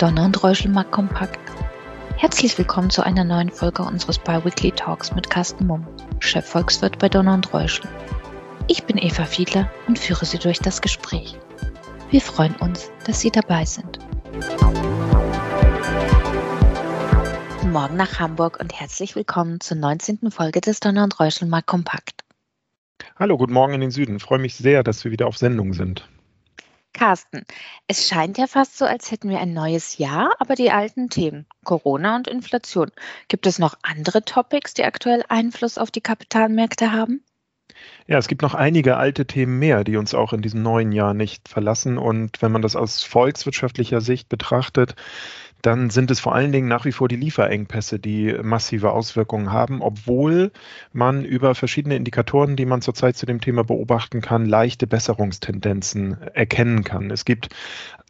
Donner und Reuschelmark kompakt. Herzlich willkommen zu einer neuen Folge unseres Biweekly Talks mit Carsten Mumm, Chefvolkswirt bei Donner und Reuschel. Ich bin Eva Fiedler und führe Sie durch das Gespräch. Wir freuen uns, dass Sie dabei sind. Morgen nach Hamburg und herzlich willkommen zur 19. Folge des Donner und Reuschelmark kompakt. Hallo, guten Morgen in den Süden. Ich freue mich sehr, dass wir wieder auf Sendung sind. Carsten, es scheint ja fast so, als hätten wir ein neues Jahr, aber die alten Themen, Corona und Inflation. Gibt es noch andere Topics, die aktuell Einfluss auf die Kapitalmärkte haben? Ja, es gibt noch einige alte Themen mehr, die uns auch in diesem neuen Jahr nicht verlassen. Und wenn man das aus volkswirtschaftlicher Sicht betrachtet, dann sind es vor allen Dingen nach wie vor die Lieferengpässe, die massive Auswirkungen haben, obwohl man über verschiedene Indikatoren, die man zurzeit zu dem Thema beobachten kann, leichte Besserungstendenzen erkennen kann. Es gibt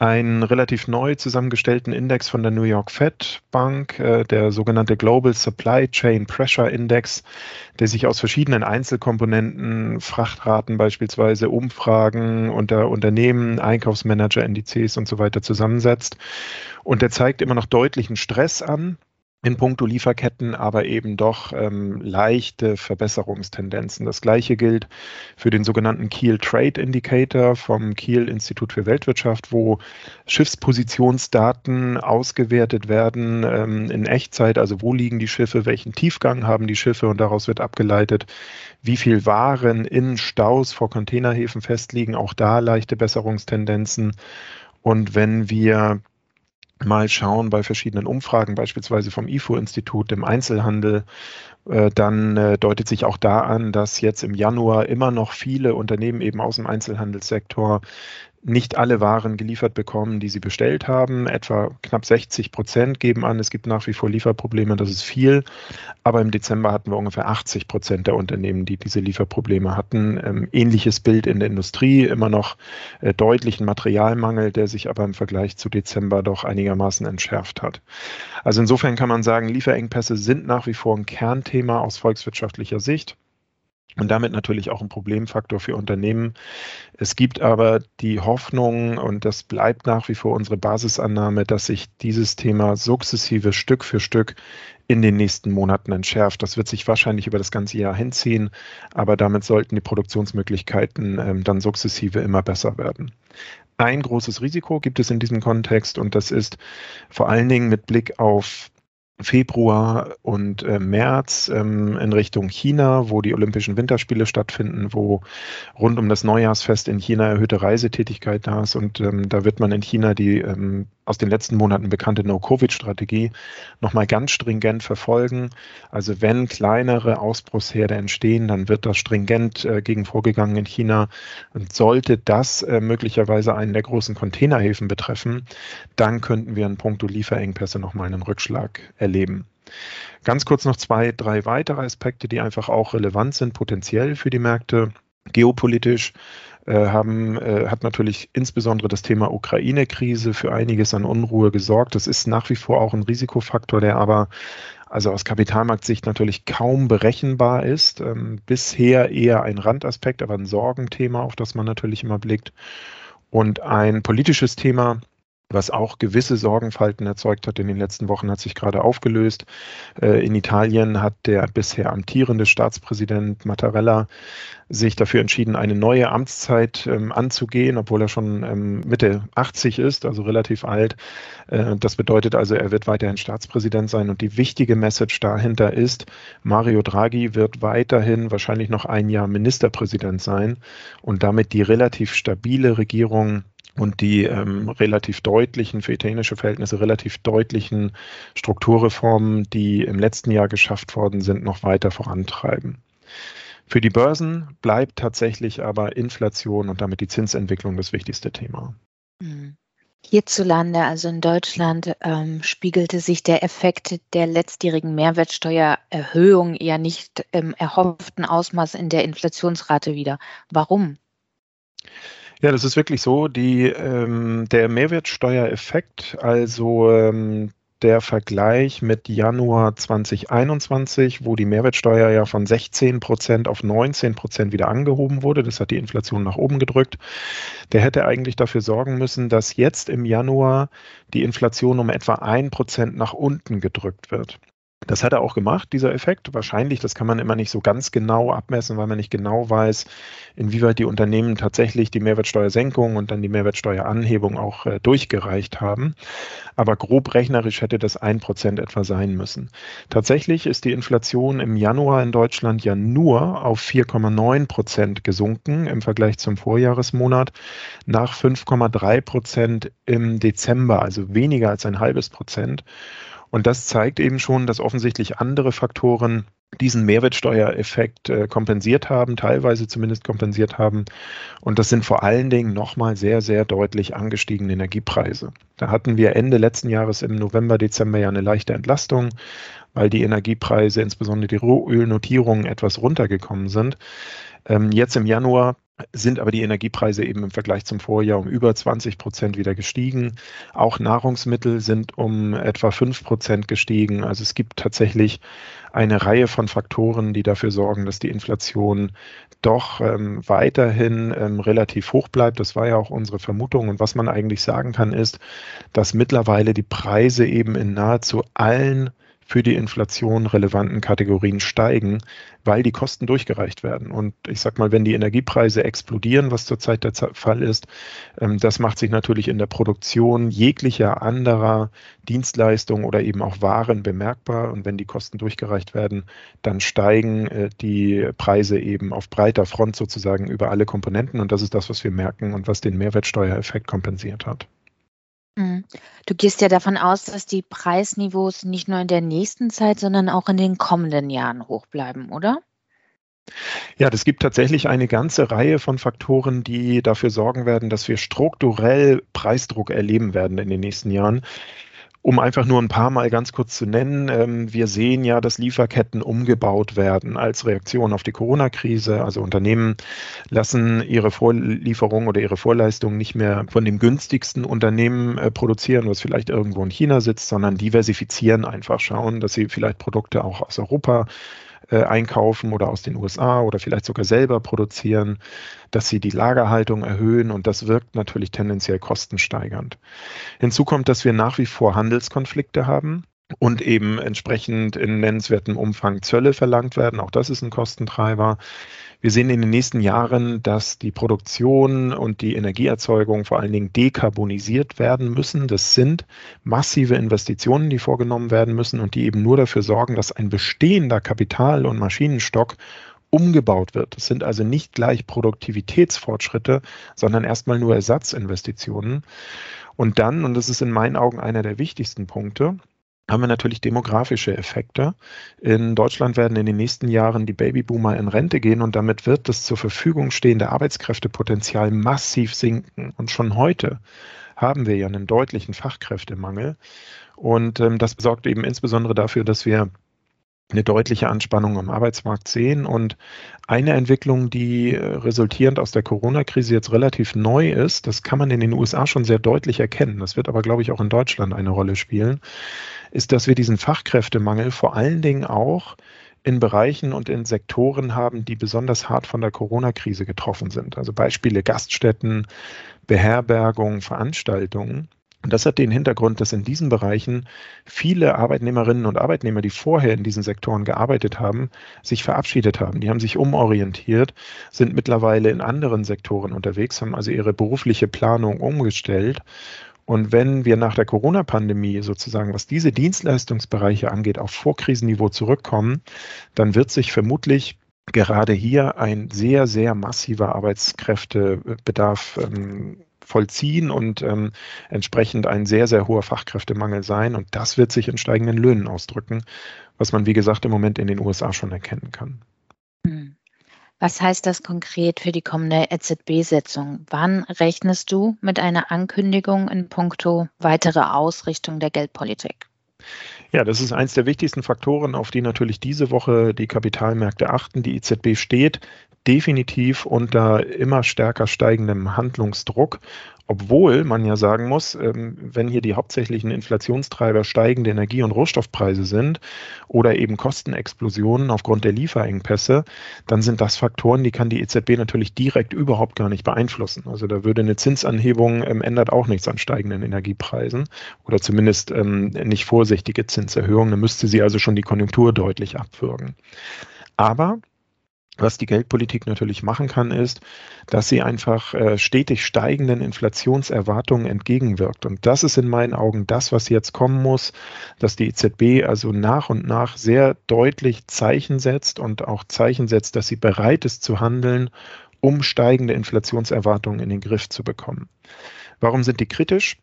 einen relativ neu zusammengestellten Index von der New York Fed Bank, äh, der sogenannte Global Supply Chain Pressure Index, der sich aus verschiedenen Einzelkomponenten, Frachtraten beispielsweise, Umfragen unter Unternehmen, Einkaufsmanager-Indizes und so weiter zusammensetzt. Und der zeigt immer noch deutlichen Stress an in puncto Lieferketten, aber eben doch ähm, leichte Verbesserungstendenzen. Das gleiche gilt für den sogenannten Kiel Trade Indicator vom Kiel Institut für Weltwirtschaft, wo Schiffspositionsdaten ausgewertet werden ähm, in Echtzeit, also wo liegen die Schiffe, welchen Tiefgang haben die Schiffe und daraus wird abgeleitet, wie viel Waren in Staus vor Containerhäfen festliegen, auch da leichte Besserungstendenzen. Und wenn wir mal schauen bei verschiedenen Umfragen, beispielsweise vom IFO-Institut im Einzelhandel, äh, dann äh, deutet sich auch da an, dass jetzt im Januar immer noch viele Unternehmen eben aus dem Einzelhandelssektor nicht alle Waren geliefert bekommen, die sie bestellt haben. Etwa knapp 60 Prozent geben an, es gibt nach wie vor Lieferprobleme, das ist viel. Aber im Dezember hatten wir ungefähr 80 Prozent der Unternehmen, die diese Lieferprobleme hatten. Ähm, ähnliches Bild in der Industrie, immer noch äh, deutlichen Materialmangel, der sich aber im Vergleich zu Dezember doch einigermaßen entschärft hat. Also insofern kann man sagen, Lieferengpässe sind nach wie vor ein Kernthema aus volkswirtschaftlicher Sicht und damit natürlich auch ein Problemfaktor für Unternehmen. Es gibt aber die Hoffnung, und das bleibt nach wie vor unsere Basisannahme, dass sich dieses Thema sukzessive Stück für Stück in den nächsten Monaten entschärft. Das wird sich wahrscheinlich über das ganze Jahr hinziehen, aber damit sollten die Produktionsmöglichkeiten ähm, dann sukzessive immer besser werden. Ein großes Risiko gibt es in diesem Kontext und das ist vor allen Dingen mit Blick auf Februar und äh, März ähm, in Richtung China, wo die Olympischen Winterspiele stattfinden, wo rund um das Neujahrsfest in China erhöhte Reisetätigkeit da ist. Und ähm, da wird man in China die ähm, aus den letzten Monaten bekannte No-Covid-Strategie nochmal ganz stringent verfolgen. Also wenn kleinere Ausbruchsherde entstehen, dann wird das stringent äh, gegen vorgegangen in China. Und sollte das äh, möglicherweise einen der großen Containerhäfen betreffen, dann könnten wir in puncto Lieferengpässe nochmal einen Rückschlag erleben. Ganz kurz noch zwei, drei weitere Aspekte, die einfach auch relevant sind, potenziell für die Märkte. Geopolitisch äh, haben, äh, hat natürlich insbesondere das Thema Ukraine-Krise für einiges an Unruhe gesorgt. Das ist nach wie vor auch ein Risikofaktor, der aber also aus Kapitalmarktsicht natürlich kaum berechenbar ist. Ähm, bisher eher ein Randaspekt, aber ein Sorgenthema, auf das man natürlich immer blickt. Und ein politisches Thema, was auch gewisse Sorgenfalten erzeugt hat in den letzten Wochen, hat sich gerade aufgelöst. Äh, in Italien hat der bisher amtierende Staatspräsident Mattarella sich dafür entschieden, eine neue Amtszeit ähm, anzugehen, obwohl er schon ähm, Mitte 80 ist, also relativ alt. Äh, das bedeutet also, er wird weiterhin Staatspräsident sein. Und die wichtige Message dahinter ist, Mario Draghi wird weiterhin wahrscheinlich noch ein Jahr Ministerpräsident sein und damit die relativ stabile Regierung und die ähm, relativ deutlichen, für italienische Verhältnisse relativ deutlichen Strukturreformen, die im letzten Jahr geschafft worden sind, noch weiter vorantreiben. Für die Börsen bleibt tatsächlich aber Inflation und damit die Zinsentwicklung das wichtigste Thema. Hm. Hierzulande, also in Deutschland, ähm, spiegelte sich der Effekt der letztjährigen Mehrwertsteuererhöhung eher nicht im erhofften Ausmaß in der Inflationsrate wieder. Warum? Ja, das ist wirklich so. Die, ähm, der Mehrwertsteuereffekt, also ähm, der Vergleich mit Januar 2021, wo die Mehrwertsteuer ja von 16 Prozent auf 19 Prozent wieder angehoben wurde. Das hat die Inflation nach oben gedrückt. Der hätte eigentlich dafür sorgen müssen, dass jetzt im Januar die Inflation um etwa ein Prozent nach unten gedrückt wird. Das hat er auch gemacht, dieser Effekt. Wahrscheinlich, das kann man immer nicht so ganz genau abmessen, weil man nicht genau weiß, inwieweit die Unternehmen tatsächlich die Mehrwertsteuersenkung und dann die Mehrwertsteueranhebung auch äh, durchgereicht haben. Aber grob rechnerisch hätte das ein Prozent etwa sein müssen. Tatsächlich ist die Inflation im Januar in Deutschland ja nur auf 4,9 Prozent gesunken im Vergleich zum Vorjahresmonat, nach 5,3 Prozent im Dezember, also weniger als ein halbes Prozent. Und das zeigt eben schon, dass offensichtlich andere Faktoren diesen Mehrwertsteuereffekt äh, kompensiert haben, teilweise zumindest kompensiert haben. Und das sind vor allen Dingen nochmal sehr, sehr deutlich angestiegene Energiepreise. Da hatten wir Ende letzten Jahres im November, Dezember ja eine leichte Entlastung, weil die Energiepreise, insbesondere die Rohölnotierungen, etwas runtergekommen sind. Ähm, jetzt im Januar sind aber die Energiepreise eben im Vergleich zum Vorjahr um über 20 Prozent wieder gestiegen. Auch Nahrungsmittel sind um etwa 5 Prozent gestiegen. Also es gibt tatsächlich eine Reihe von Faktoren, die dafür sorgen, dass die Inflation doch ähm, weiterhin ähm, relativ hoch bleibt. Das war ja auch unsere Vermutung. Und was man eigentlich sagen kann, ist, dass mittlerweile die Preise eben in nahezu allen für die Inflation relevanten Kategorien steigen, weil die Kosten durchgereicht werden. Und ich sage mal, wenn die Energiepreise explodieren, was zurzeit der Fall ist, ähm, das macht sich natürlich in der Produktion jeglicher anderer Dienstleistungen oder eben auch Waren bemerkbar. Und wenn die Kosten durchgereicht werden, dann steigen äh, die Preise eben auf breiter Front sozusagen über alle Komponenten. Und das ist das, was wir merken und was den Mehrwertsteuereffekt kompensiert hat. Mhm. Du gehst ja davon aus, dass die Preisniveaus nicht nur in der nächsten Zeit, sondern auch in den kommenden Jahren hoch bleiben, oder? Ja, das gibt tatsächlich eine ganze Reihe von Faktoren, die dafür sorgen werden, dass wir strukturell Preisdruck erleben werden in den nächsten Jahren. Um einfach nur ein paar Mal ganz kurz zu nennen, ähm, wir sehen ja, dass Lieferketten umgebaut werden als Reaktion auf die Corona-Krise. Also Unternehmen lassen ihre Vorlieferung oder ihre Vorleistung nicht mehr von dem günstigsten Unternehmen äh, produzieren, was vielleicht irgendwo in China sitzt, sondern diversifizieren einfach, schauen, dass sie vielleicht Produkte auch aus Europa äh, einkaufen oder aus den USA oder vielleicht sogar selber produzieren, dass sie die Lagerhaltung erhöhen und das wirkt natürlich tendenziell kostensteigernd. Hinzu kommt, dass wir nach wie vor Handelskonflikte haben und eben entsprechend in nennenswertem Umfang Zölle verlangt werden. Auch das ist ein Kostentreiber. Wir sehen in den nächsten Jahren, dass die Produktion und die Energieerzeugung vor allen Dingen dekarbonisiert werden müssen. Das sind massive Investitionen, die vorgenommen werden müssen und die eben nur dafür sorgen, dass ein bestehender Kapital- und Maschinenstock umgebaut wird. Das sind also nicht gleich Produktivitätsfortschritte, sondern erstmal nur Ersatzinvestitionen. Und dann, und das ist in meinen Augen einer der wichtigsten Punkte, haben wir natürlich demografische Effekte. In Deutschland werden in den nächsten Jahren die Babyboomer in Rente gehen und damit wird das zur Verfügung stehende Arbeitskräftepotenzial massiv sinken. Und schon heute haben wir ja einen deutlichen Fachkräftemangel. Und ähm, das sorgt eben insbesondere dafür, dass wir eine deutliche Anspannung am Arbeitsmarkt sehen. Und eine Entwicklung, die äh, resultierend aus der Corona-Krise jetzt relativ neu ist, das kann man in den USA schon sehr deutlich erkennen. Das wird aber, glaube ich, auch in Deutschland eine Rolle spielen ist, dass wir diesen Fachkräftemangel vor allen Dingen auch in Bereichen und in Sektoren haben, die besonders hart von der Corona-Krise getroffen sind. Also Beispiele Gaststätten, Beherbergung, Veranstaltungen. Und das hat den Hintergrund, dass in diesen Bereichen viele Arbeitnehmerinnen und Arbeitnehmer, die vorher in diesen Sektoren gearbeitet haben, sich verabschiedet haben. Die haben sich umorientiert, sind mittlerweile in anderen Sektoren unterwegs, haben also ihre berufliche Planung umgestellt und wenn wir nach der Corona-Pandemie sozusagen, was diese Dienstleistungsbereiche angeht, auf Vorkrisenniveau zurückkommen, dann wird sich vermutlich gerade hier ein sehr, sehr massiver Arbeitskräftebedarf ähm, vollziehen und ähm, entsprechend ein sehr, sehr hoher Fachkräftemangel sein. Und das wird sich in steigenden Löhnen ausdrücken, was man, wie gesagt, im Moment in den USA schon erkennen kann. Was heißt das konkret für die kommende EZB-Sitzung? Wann rechnest du mit einer Ankündigung in puncto weitere Ausrichtung der Geldpolitik? Ja, das ist eines der wichtigsten Faktoren, auf die natürlich diese Woche die Kapitalmärkte achten. Die EZB steht definitiv unter immer stärker steigendem Handlungsdruck, obwohl man ja sagen muss, ähm, wenn hier die hauptsächlichen Inflationstreiber steigende Energie- und Rohstoffpreise sind oder eben Kostenexplosionen aufgrund der Lieferengpässe, dann sind das Faktoren, die kann die EZB natürlich direkt überhaupt gar nicht beeinflussen. Also da würde eine Zinsanhebung ähm, ändert auch nichts an steigenden Energiepreisen oder zumindest ähm, nicht vorsichtige Zinserhöhungen. Da müsste sie also schon die Konjunktur deutlich abwürgen. Aber was die Geldpolitik natürlich machen kann, ist, dass sie einfach äh, stetig steigenden Inflationserwartungen entgegenwirkt. Und das ist in meinen Augen das, was jetzt kommen muss, dass die EZB also nach und nach sehr deutlich Zeichen setzt und auch Zeichen setzt, dass sie bereit ist zu handeln, um steigende Inflationserwartungen in den Griff zu bekommen. Warum sind die kritisch?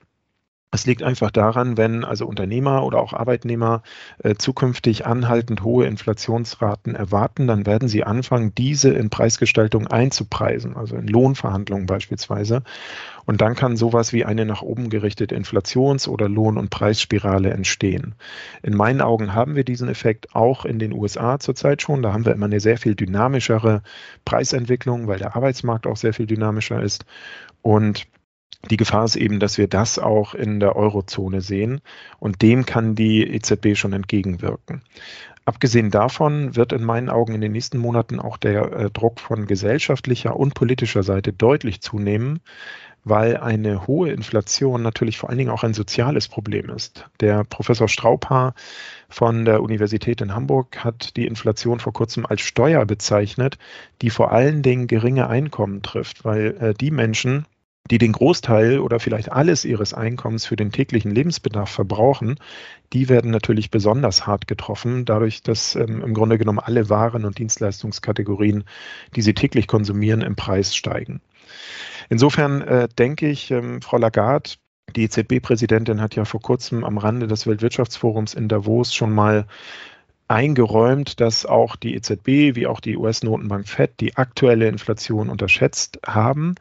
Es liegt einfach daran, wenn also Unternehmer oder auch Arbeitnehmer äh, zukünftig anhaltend hohe Inflationsraten erwarten, dann werden sie anfangen, diese in Preisgestaltung einzupreisen, also in Lohnverhandlungen beispielsweise. Und dann kann sowas wie eine nach oben gerichtete Inflations- oder Lohn- und Preisspirale entstehen. In meinen Augen haben wir diesen Effekt auch in den USA zurzeit schon. Da haben wir immer eine sehr viel dynamischere Preisentwicklung, weil der Arbeitsmarkt auch sehr viel dynamischer ist. Und die Gefahr ist eben, dass wir das auch in der Eurozone sehen und dem kann die EZB schon entgegenwirken. Abgesehen davon wird in meinen Augen in den nächsten Monaten auch der äh, Druck von gesellschaftlicher und politischer Seite deutlich zunehmen, weil eine hohe Inflation natürlich vor allen Dingen auch ein soziales Problem ist. Der Professor Straubhaar von der Universität in Hamburg hat die Inflation vor kurzem als Steuer bezeichnet, die vor allen Dingen geringe Einkommen trifft, weil äh, die Menschen, die den Großteil oder vielleicht alles ihres Einkommens für den täglichen Lebensbedarf verbrauchen, die werden natürlich besonders hart getroffen, dadurch, dass ähm, im Grunde genommen alle Waren und Dienstleistungskategorien, die sie täglich konsumieren, im Preis steigen. Insofern äh, denke ich, ähm, Frau Lagarde, die EZB-Präsidentin hat ja vor kurzem am Rande des Weltwirtschaftsforums in Davos schon mal eingeräumt, dass auch die EZB wie auch die US-Notenbank Fed die aktuelle Inflation unterschätzt haben.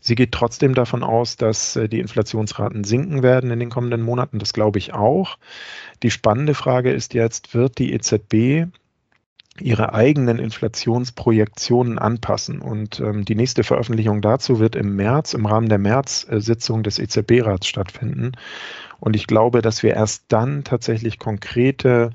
Sie geht trotzdem davon aus, dass äh, die Inflationsraten sinken werden in den kommenden Monaten. Das glaube ich auch. Die spannende Frage ist jetzt, wird die EZB ihre eigenen Inflationsprojektionen anpassen. Und ähm, die nächste Veröffentlichung dazu wird im März, im Rahmen der März-Sitzung des EZB-Rats stattfinden. Und ich glaube, dass wir erst dann tatsächlich konkrete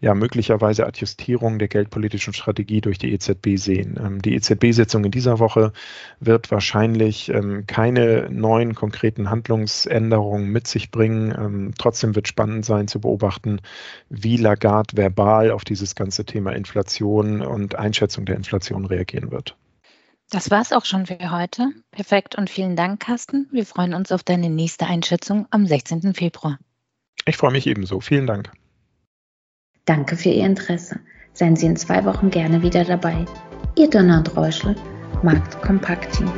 ja möglicherweise Adjustierung der geldpolitischen Strategie durch die EZB sehen. Ähm, die EZB-Sitzung in dieser Woche wird wahrscheinlich ähm, keine neuen konkreten Handlungsänderungen mit sich bringen. Ähm, trotzdem wird spannend sein zu beobachten, wie Lagarde verbal auf dieses ganze Thema Inflation und Einschätzung der Inflation reagieren wird. Das war es auch schon für heute. Perfekt und vielen Dank, Carsten. Wir freuen uns auf deine nächste Einschätzung am 16. Februar. Ich freue mich ebenso. Vielen Dank. Danke für Ihr Interesse. Seien Sie in zwei Wochen gerne wieder dabei. Ihr Donald Reuschel, Markt Kompakt Team.